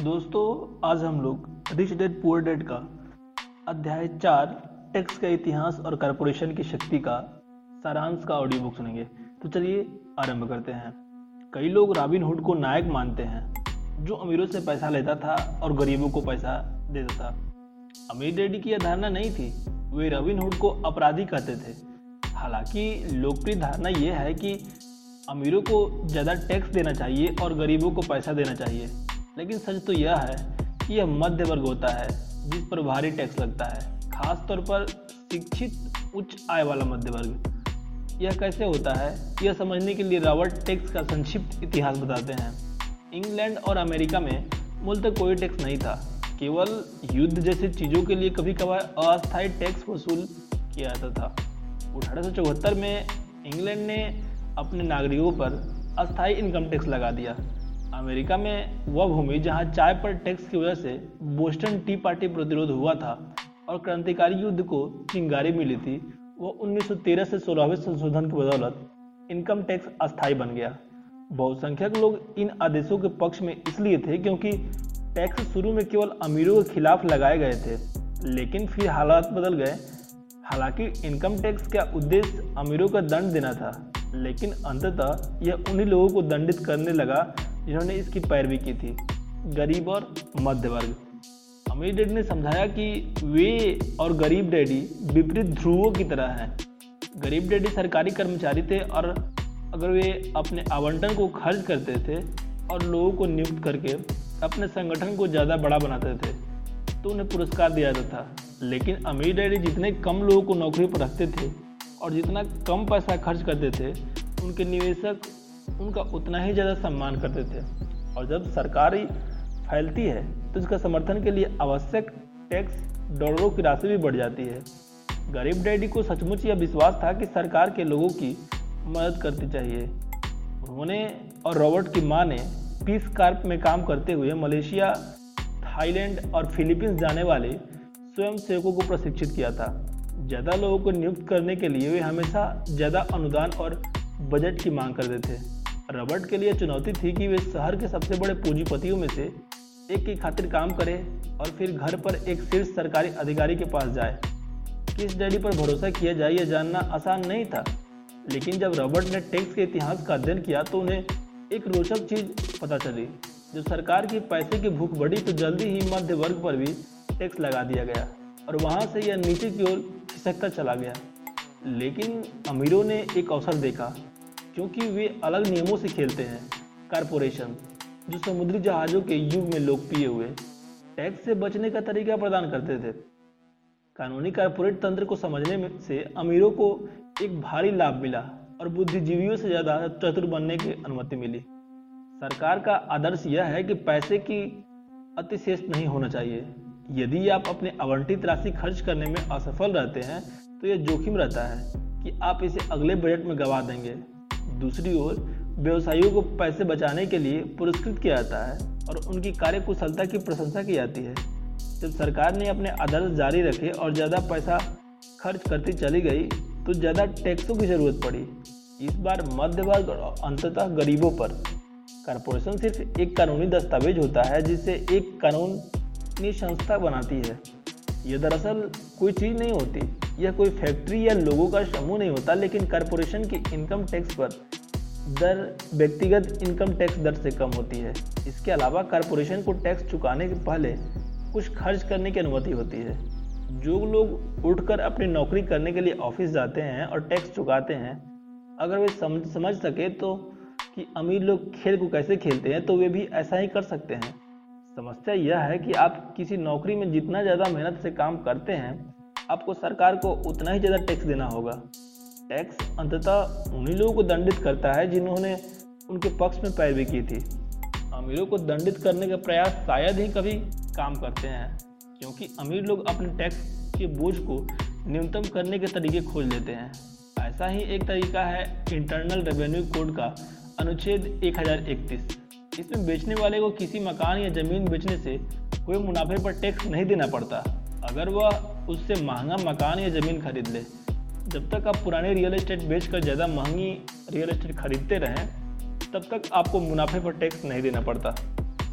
दोस्तों, आज हम लोग रिच डेड पुअर डेड का अध्याय चार टैक्स का इतिहास और कॉरपोरेशन की शक्ति का सारांश का ऑडियो बुक सुनेंगे। तो चलिए आरंभ करते हैं। कई लोग रॉबिन हुड को नायक मानते हैं, जो अमीरों से पैसा लेता था और गरीबों को पैसा देता था। अमीर डैडी की यह धारणा नहीं थी, वे रॉबिन हुड को अपराधी कहते थे। हालाँकि लोकप्रिय धारणा यह है कि अमीरों को ज़्यादा टैक्स देना चाहिए और गरीबों को पैसा देना चाहिए। लेकिन सच तो यह है कि यह मध्य वर्ग होता है, जिस पर भारी टैक्स लगता है। खास तौर पर शिक्षित उच्च आय वाला मध्य वर्ग यह कैसे होता है? यह समझने के लिए रॉबर्ट टैक्स का संक्षिप्त इतिहास बताते हैं। इंग्लैंड और अमेरिका में मूलतः कोई टैक्स नहीं था। केवल युद्ध जैसी चीज़ों के लिए कभी कभार अस्थायी टैक्स वसूल किया जाता था। अठारह में इंग्लैंड ने अपने नागरिकों पर अस्थायी इनकम टैक्स लगा दिया। अमेरिका में वह भूमि जहाँ चाय पर टैक्स की वजह से बोस्टन टी पार्टी प्रतिरोध हुआ था और क्रांतिकारी युद्ध को चिंगारी मिली थी, वह 1913 से सोलहवें संशोधन की बदौलत इनकम टैक्स अस्थायी बन गया। बहुसंख्यक लोग इन आदेशों के पक्ष में इसलिए थे क्योंकि टैक्स शुरू में केवल अमीरों के खिलाफ लगाए गए थे, लेकिन फिर हालात बदल गए। हालाँकि इनकम टैक्स का उद्देश्य अमीरों का दंड देना था, लेकिन अंततः यह उन्हीं लोगों को दंडित करने लगा जिन्होंने इसकी पैरवी की थी, गरीब और मध्य वर्ग अमीर डैडी ने समझाया कि वे और गरीब डैडी विपरीत ध्रुवों की तरह हैं। गरीब डैडी सरकारी कर्मचारी थे और अगर वे अपने आवंटन को खर्च करते थे और लोगों को नियुक्त करके अपने संगठन को ज़्यादा बड़ा बनाते थे तो उन्हें पुरस्कार दिया जाता था। लेकिन अमीर डैडी जितने कम लोगों को नौकरी पर रखते थे और जितना कम पैसा खर्च करते थे, उनके निवेशक उनका उतना ही ज़्यादा सम्मान करते थे। और जब सरकारी फैलती है तो इसका समर्थन के लिए आवश्यक टैक्स डॉलरों की राशि भी बढ़ जाती है। गरीब डैडी को सचमुच यह विश्वास था कि सरकार के लोगों की मदद करती चाहिए। उन्होंने और रॉबर्ट की माँ ने पीस कार्प में काम करते हुए मलेशिया, थाईलैंड और फिलीपींस जाने वाले स्वयं सेवकों को प्रशिक्षित किया था। ज़्यादा लोगों को नियुक्त करने के लिए वे हमेशा ज़्यादा अनुदान और बजट की मांग करते थे। रबर्ट के लिए चुनौती थी कि वे शहर के सबसे बड़े पूंजीपतियों में से एक की खातिर काम करे और फिर घर पर एक शीर्ष सरकारी अधिकारी के पास जाए। किस डैडी पर भरोसा किया जाए, यह जानना आसान नहीं था। लेकिन जब रॉबर्ट ने टैक्स के इतिहास का अध्ययन किया तो उन्हें एक रोचक चीज़ पता चली। जब सरकार की पैसे की भूख बढ़ी तो जल्दी ही मध्य वर्ग पर भी टैक्स लगा दिया गया और वहाँ से यह नीचे की ओर खिसकता चला गया। लेकिन अमीरों ने एक अवसर देखा। क्योंकि वे अलग नियमों से खेलते हैं। कारपोरेशन जो समुद्री जहाज़ों के युग में लोकप्रिय हुए, टैक्स से बचने का तरीका प्रदान करते थे। कानूनी कारपोरेट तंत्र को समझने में से अमीरों को एक भारी लाभ मिला और बुद्धिजीवियों से ज़्यादा चतुर बनने की अनुमति मिली। सरकार का आदर्श यह है कि पैसे की अतिशेष नहीं होना चाहिए। यदि आप अपने आवंटित राशि खर्च करने में असफल रहते हैं तो यह जोखिम रहता है कि आप इसे अगले बजट में गवा देंगे। दूसरी ओर, व्यवसायियों को पैसे बचाने के लिए पुरस्कृत किया जाता है और उनकी कार्यकुशलता की प्रशंसा की जाती है। जब सरकार ने अपने आदर्श जारी रखे और ज़्यादा पैसा खर्च करती चली गई तो ज़्यादा टैक्सों की ज़रूरत पड़ी। इस बार मध्य वर्ग और अंततः गरीबों पर। कारपोरेशन सिर्फ़ एक कानूनी दस्तावेज़ होता है जिसे एक कानूनी संस्था बनाती है। यह दरअसल कोई चीज़ नहीं होती। यह कोई फैक्ट्री या लोगों का समूह नहीं होता, लेकिन कारपोरेशन की इनकम टैक्स पर दर, व्यक्तिगत इनकम टैक्स दर से कम होती है। इसके अलावा कारपोरेशन को टैक्स चुकाने के पहले कुछ खर्च करने की अनुमति होती है। जो लोग उठकर अपनी नौकरी करने के लिए ऑफ़िस जाते हैं और टैक्स चुकाते हैं, अगर वे समझ समझ सके तो कि अमीर लोग खेल को कैसे खेलते हैं तो वे भी ऐसा ही कर सकते हैं। समस्या यह है कि आप किसी नौकरी में जितना ज़्यादा मेहनत से काम करते हैं, आपको सरकार को उतना ही ज़्यादा टैक्स देना होगा। टैक्स अंततः उन्हीं लोगों को दंडित करता है जिन्होंने उनके पक्ष में पैरवी की थी। अमीरों को दंडित करने का प्रयास शायद ही कभी काम करते हैं, क्योंकि अमीर लोग अपने टैक्स के बोझ को न्यूनतम करने के तरीके खोज लेते हैं। ऐसा ही एक तरीका है इंटरनल रेवेन्यू कोड का अनुच्छेद 1031 इसमें बेचने वाले को किसी मकान या ज़मीन बेचने से कोई मुनाफे पर टैक्स नहीं देना पड़ता। अगर वह उससे महँगा मकान या ज़मीन खरीद ले। जब तक आप पुराने रियल एस्टेट बेचकर ज़्यादा महँगी रियल एस्टेट खरीदते रहें, तब तक आपको मुनाफे पर टैक्स नहीं देना पड़ता।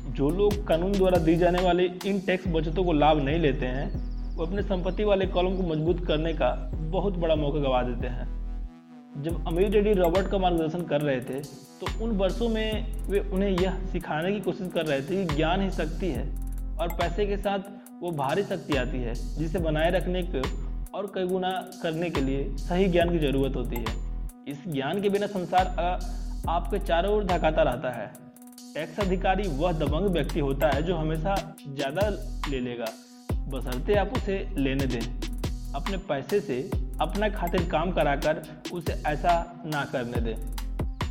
जो लोग कानून द्वारा दी जाने वाली इन टैक्स बचतों को लाभ नहीं लेते हैं, वो अपने संपत्ति वाले कॉलम को मज़बूत करने का बहुत बड़ा मौका गवा देते हैं। जब अमीर डैडी रॉबर्ट का मार्गदर्शन कर रहे थे तो उन वर्षों में वे उन्हें यह सिखाने की कोशिश कर रहे थे कि ज्ञान ही शक्ति है और पैसे के साथ वो भारी शक्ति आती है, जिसे बनाए रखने को और कई गुना करने के लिए सही ज्ञान की ज़रूरत होती है। इस ज्ञान के बिना संसार आपके चारों ओर धकाता रहता है। टैक्स अधिकारी वह दबंग व्यक्ति होता है जो हमेशा ज़्यादा ले लेगा। बसरते आप उसे लेने दें। अपने पैसे से अपना खातिर काम कराकर उसे ऐसा ना करने दें।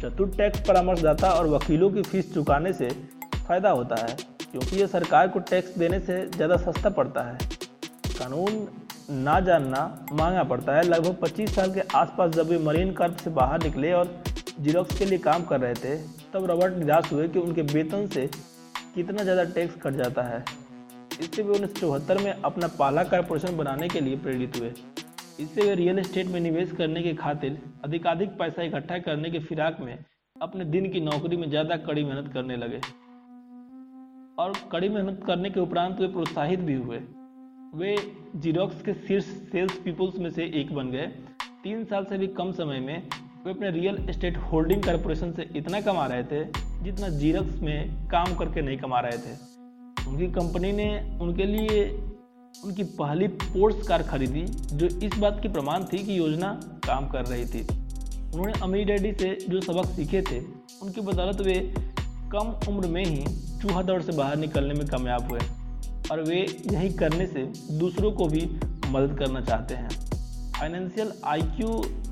चतुर टैक्स परामर्शदाता और वकीलों की फ़ीस चुकाने से फ़ायदा होता है, क्योंकि यह सरकार को टैक्स देने से ज़्यादा सस्ता पड़ता है। कानून ना जानना महँगा पड़ता है। लगभग 25 साल के आसपास जब वे मरीन कर्प से बाहर निकले और जीरोक्स के लिए काम कर रहे थे, तब रॉबर्ट निराश हुए कि उनके वेतन से कितना ज़्यादा टैक्स कट जाता है। इससे वे उन्नीस में अपना पहला कारपोरेशन बनाने के लिए प्रेरित हुए। इससे वे रियल एस्टेट में निवेश करने के खातिर अधिकाधिक पैसा इकट्ठा करने के फिराक में अपने दिन की नौकरी में ज़्यादा कड़ी मेहनत करने लगे। और कड़ी मेहनत करने के उपरांत वे प्रोत्साहित भी हुए। वे जीरोक्स के शीर्ष सेल्स पीपुल्स में से एक बन गए। तीन साल से भी कम समय में वे अपने रियल एस्टेट होल्डिंग कॉरपोरेशन से इतना कमा रहे थे, जितना जीरोक्स में काम करके नहीं कमा रहे थे। उनकी कंपनी ने उनके लिए उनकी पहली पोर्ट्स कार खरीदी, जो इस बात की प्रमाण थी कि योजना काम कर रही थी। उन्होंने अमीर डैडी से जो सबक सीखे थे, उनकी बदौलत वे कम उम्र में ही चूहा दौड़ से बाहर निकलने में कामयाब हुए और वे यही करने से दूसरों को भी मदद करना चाहते हैं। फाइनेंशियल आईक्यू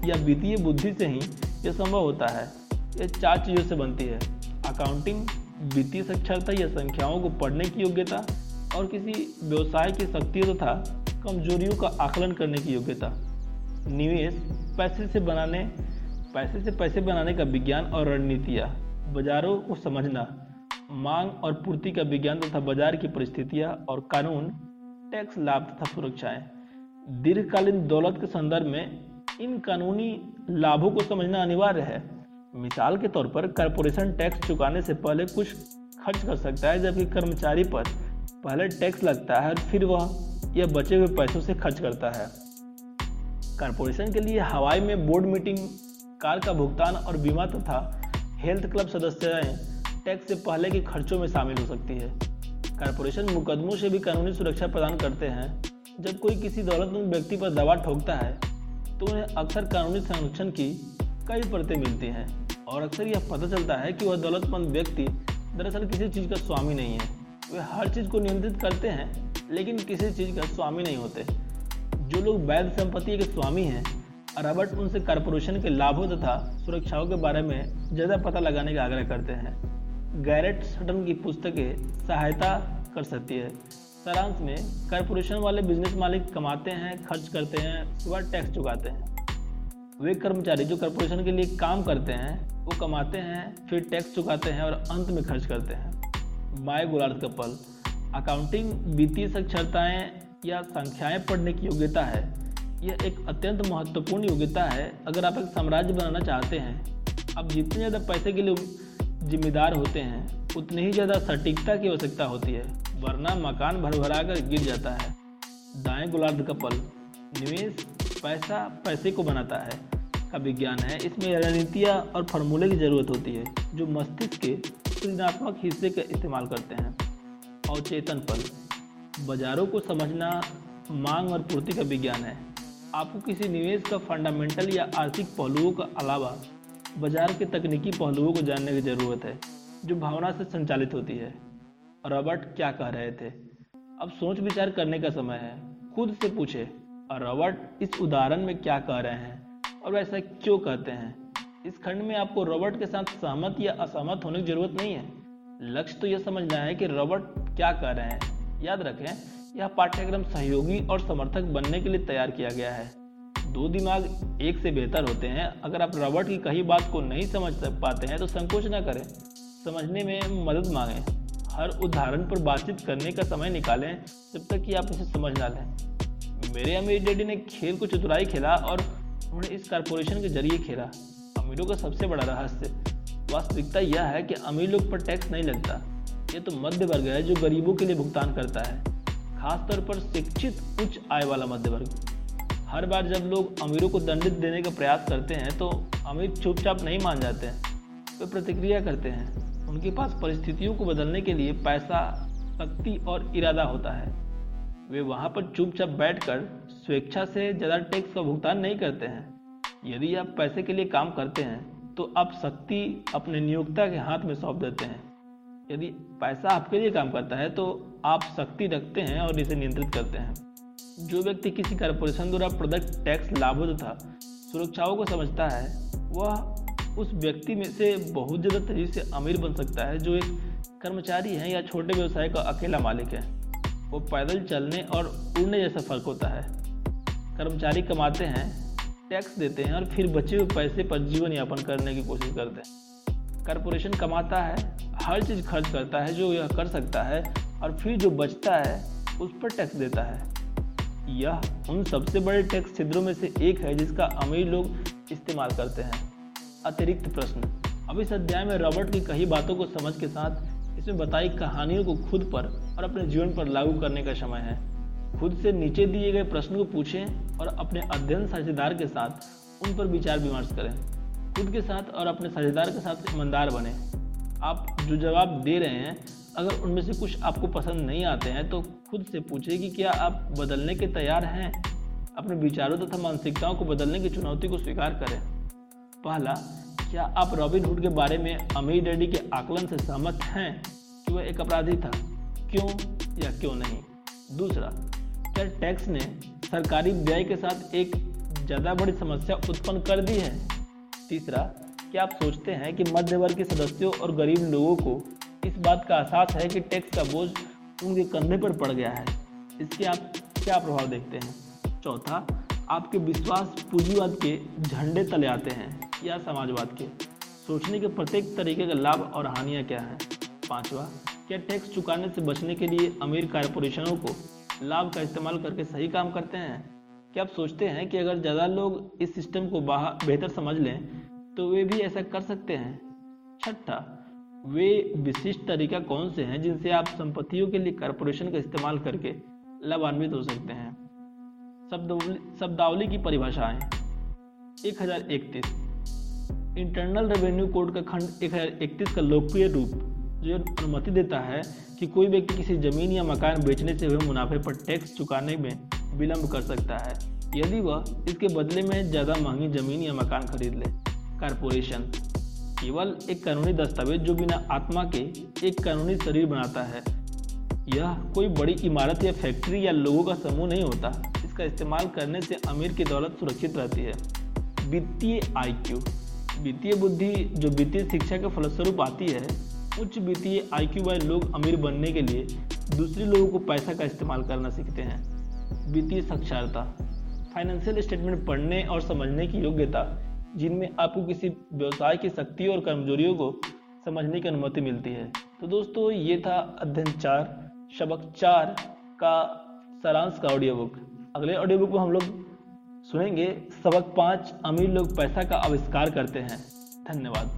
या वित्तीय बुद्धि से ही यह संभव होता है। यह चार चीज़ों से बनती है। अकाउंटिंग, वित्तीय साक्षरता या संख्याओं को पढ़ने की योग्यता और किसी व्यवसाय की शक्तियों तथा कमजोरियों का आकलन करने की योग्यता। निवेश पैसे से बनाने, पैसे से पैसे बनाने का विज्ञान और रणनीतियाँ, बाजारों को समझना, मांग और पूर्ति का विज्ञान तथा बाज़ार की परिस्थितियाँ और कानून, टैक्स, लाभ तथा सुरक्षाएँ। दीर्घकालीन दौलत के संदर्भ में इन कानूनी लाभों को समझना अनिवार्य है। मिसाल के तौर पर कारपोरेशन टैक्स चुकाने से पहले कुछ खर्च कर सकता है, जबकि कर्मचारी पर पहले टैक्स लगता है और फिर वह यह बचे हुए पैसों से खर्च करता है। कारपोरेशन के लिए हवाई में बोर्ड मीटिंग, कार का भुगतान और बीमा तथा हेल्थ क्लब सदस्यताएँ टैक्स से पहले के खर्चों में शामिल हो सकती है। कारपोरेशन मुकदमों से भी कानूनी सुरक्षा प्रदान करते हैं। जब कोई किसी दौलतमंद व्यक्ति पर दवा ठोकता है तो उन्हें अक्सर कानूनी संरक्षण की कई परतें मिलती हैं और अक्सर यह पता चलता है कि वह दौलतमंद व्यक्ति दरअसल किसी चीज़ का स्वामी नहीं है। वे हर चीज़ को नियंत्रित करते हैं, लेकिन किसी चीज़ का स्वामी नहीं होते। जो लोग वैध संपत्ति के स्वामी हैं रॉबर्ट उनसे कारपोरेशन के लाभों तथा सुरक्षाओं के बारे में ज़्यादा पता लगाने का आग्रह करते हैं। गैरेट सटन की पुस्तकें सहायता कर सकती है। सारांश में, कारपोरेशन वाले बिज़नेस मालिक कमाते हैं, खर्च करते हैं उसके टैक्स चुकाते हैं। वे कर्मचारी जो कारपोरेशन के लिए काम करते हैं, वो कमाते हैं, फिर टैक्स चुकाते हैं और अंत में खर्च करते हैं। माय गोलार्थ कपल अकाउंटिंग वित्तीय साक्षरताएँ या संख्याएँ पढ़ने की योग्यता है। यह एक अत्यंत महत्वपूर्ण योग्यता है, अगर आप एक साम्राज्य बनाना चाहते हैं। आप जितने ज़्यादा पैसे के लिए जिम्मेदार होते हैं, उतनी ही ज़्यादा सटीकता की आवश्यकता होती है, वरना मकान भर भरा कर गिर जाता है। दाएँ गोलार्ध कपल, निवेश पैसा पैसे को बनाता है। का विज्ञान है, इसमें रणनीतियाँ और फार्मूले की ज़रूरत होती है, जो मस्तिष्क के सृजनात्मक हिस्से का इस्तेमाल करते हैं। अवचेतन पल बाजारों को समझना मांग और पूर्ति का विज्ञान है। आपको किसी निवेश का फंडामेंटल या आर्थिक पहलुओं का अलावा बाज़ार के तकनीकी पहलुओं को जानने की ज़रूरत है, जो भावना से संचालित होती है। रॉबर्ट क्या कह रहे थे? अब सोच विचार करने का समय है। खुद से पूछे, रॉबर्ट, इस उदाहरण में क्या कह रहे हैं? और ऐसा क्यों कहते हैं? इस खंड में आपको रॉबर्ट के साथ सहमत या असहमत होने की ज़रूरत नहीं है। लक्ष्य तो यह समझना है कि रॉबर्ट क्या कर रहे हैं। याद रखें, यह पाठ्यक्रम सहयोगी और समर्थक बनने के लिए तैयार किया गया है। दो दिमाग एक से बेहतर होते हैं। अगर आप रॉबर्ट की कही बात को नहीं समझ पाते हैं तो संकोच न करें। समझने में मदद मांगें। हर उदाहरण पर बातचीत करने का समय निकालें जब तक कि आप इसे समझ ना लें। मेरे अमीर डैडी ने खेल को चतुराई खेला और उन्होंने इस कारपोरेशन के ज़रिए खेला। अमीरों का सबसे बड़ा रहस्य। वास्तविकता यह है कि अमीर लोग पर टैक्स नहीं लगता। ये तो मध्य वर्ग है जो गरीबों के लिए भुगतान करता है। खासतौर पर शिक्षित, उच्च आय वाला मध्य वर्ग हर बार जब लोग अमीरों को दंडित देने का प्रयास करते हैं तो अमीर चुपचाप नहीं मान जाते हैं। वे प्रतिक्रिया करते हैं। उनके पास परिस्थितियों को बदलने के लिए पैसा, शक्ति और इरादा होता है। वे वहाँ पर चुपचाप बैठकर स्वेच्छा से ज़्यादा टैक्स का भुगतान नहीं करते हैं। यदि आप पैसे के लिए काम करते हैं तो आप शक्ति अपने नियोक्ता के हाथ में सौंप देते हैं। यदि पैसा आपके लिए काम करता है तो आप शक्ति रखते हैं और इसे नियंत्रित करते हैं। जो व्यक्ति किसी कॉरपोरेशन द्वारा प्रोडक्ट टैक्स लाभों तथा सुरक्षाओं को समझता है, वह उस व्यक्ति में से बहुत ज़्यादा तेज़ी से अमीर बन सकता है, जो एक कर्मचारी है या छोटे व्यवसाय का अकेला मालिक है। वो पैदल चलने और उड़ने जैसा फ़र्क होता है। कर्मचारी कमाते हैं टैक्स देते हैं और फिर बचे हुए पैसे पर जीवन यापन करने की कोशिश करते हैं। कॉरपोरेशन कमाता है, हर चीज़ खर्च करता है, जो यह कर सकता है, और फिर जो बचता है, उस पर टैक्स देता है। यह उन सबसे बड़े टैक्स छिद्रों में से एक है, जिसका अमीर लोग इस्तेमाल करते हैं। अतिरिक्त प्रश्न। अब इस अध्याय में रॉबर्ट की कई बातों को समझ के साथ इसमें बताई कहानियों को खुद पर और अपने जीवन पर लागू करने का समय है। खुद से नीचे दिए गए प्रश्न को पूछें और अपने अध्ययन साझेदार के साथ उन पर विचार विमर्श करें। खुद के साथ और अपने साझेदार के साथ ईमानदार बने। आप जो जवाब दे रहे हैं, अगर उनमें से कुछ आपको पसंद नहीं आते हैं तो खुद से पूछें कि क्या आप बदलने के तैयार हैं। अपने विचारों तथा मानसिकताओं को बदलने की चुनौती को स्वीकार करें। पहला, क्या आप रॉबिन हुड के बारे में अमीर डैडी के आकलन से सहमत हैं कि वह एक अपराधी था? क्यों या क्यों नहीं? दूसरा क्या टैक्स ने सरकारी व्यय के साथ एक ज़्यादा बड़ी समस्या उत्पन्न कर दी है। तीसरा, क्या आप सोचते हैं कि मध्य वर्ग के सदस्यों और गरीब लोगों को इस बात का एहसास है कि टैक्स का बोझ उनके कंधे पर पड़ गया है? इसके आप क्या प्रभाव देखते हैं? चौथा, आपके विश्वास पूंजीवाद के झंडे तले आते हैं या समाजवाद के? सोचने के प्रत्येक तरीके का लाभ और हानियाँ क्या हैं? पांचवा, क्या टैक्स चुकाने से बचने के लिए अमीर कारपोरेशनों को लाभ का इस्तेमाल करके सही काम करते हैं। क्या आप सोचते हैं कि अगर ज़्यादा लोग इस सिस्टम को बेहतर समझ लें तो वे भी ऐसा कर सकते हैं? छठा, वे विशिष्ट तरीका कौन से हैं जिनसे आप संपत्तियों के लिए कारपोरेशन का इस्तेमाल करके लाभान्वित हो सकते हैं? शब्दावली शब्दावली की परिभाषाएँ। एक हज़ार इकतीस। इंटरनल रेवेन्यू कोड का खंड एक हज़ार इकतीस का लोकप्रिय रूप। जो अनुमति देता है कि कोई व्यक्ति किसी ज़मीन या मकान बेचने से हुए मुनाफे पर टैक्स चुकाने में विलंब कर सकता है। यदि वह इसके बदले में ज़्यादा महँगी ज़मीन या मकान खरीद ले, कारपोरेशन केवल एक कानूनी दस्तावेज़ जो बिना आत्मा के एक कानूनी शरीर बनाता है। यह कोई बड़ी इमारत या फैक्ट्री या लोगों का समूह नहीं होता। इसका इस्तेमाल करने से अमीर की दौलत सुरक्षित रहती है। वित्तीय आईक्यू, वित्तीय बुद्धि जो वित्तीय शिक्षा के फलस्वरूप आती है उच्च वित्तीय आई वाले लोग अमीर बनने के लिए दूसरे लोगों को पैसा का इस्तेमाल करना सीखते हैं। वित्तीय साक्षरता फाइनेंशियल स्टेटमेंट पढ़ने और समझने की योग्यता, जिनमें आपको किसी व्यवसाय की शक्ति और कमजोरियों को समझने की अनुमति मिलती है। तो दोस्तों, ये था अध्ययन चार सबक चार का सारांश का ऑडियो बुक अगले ऑडियो बुक में हम लोग सुनेंगे सबक पाँच, अमीर लोग पैसा का आविष्कार करते हैं। धन्यवाद।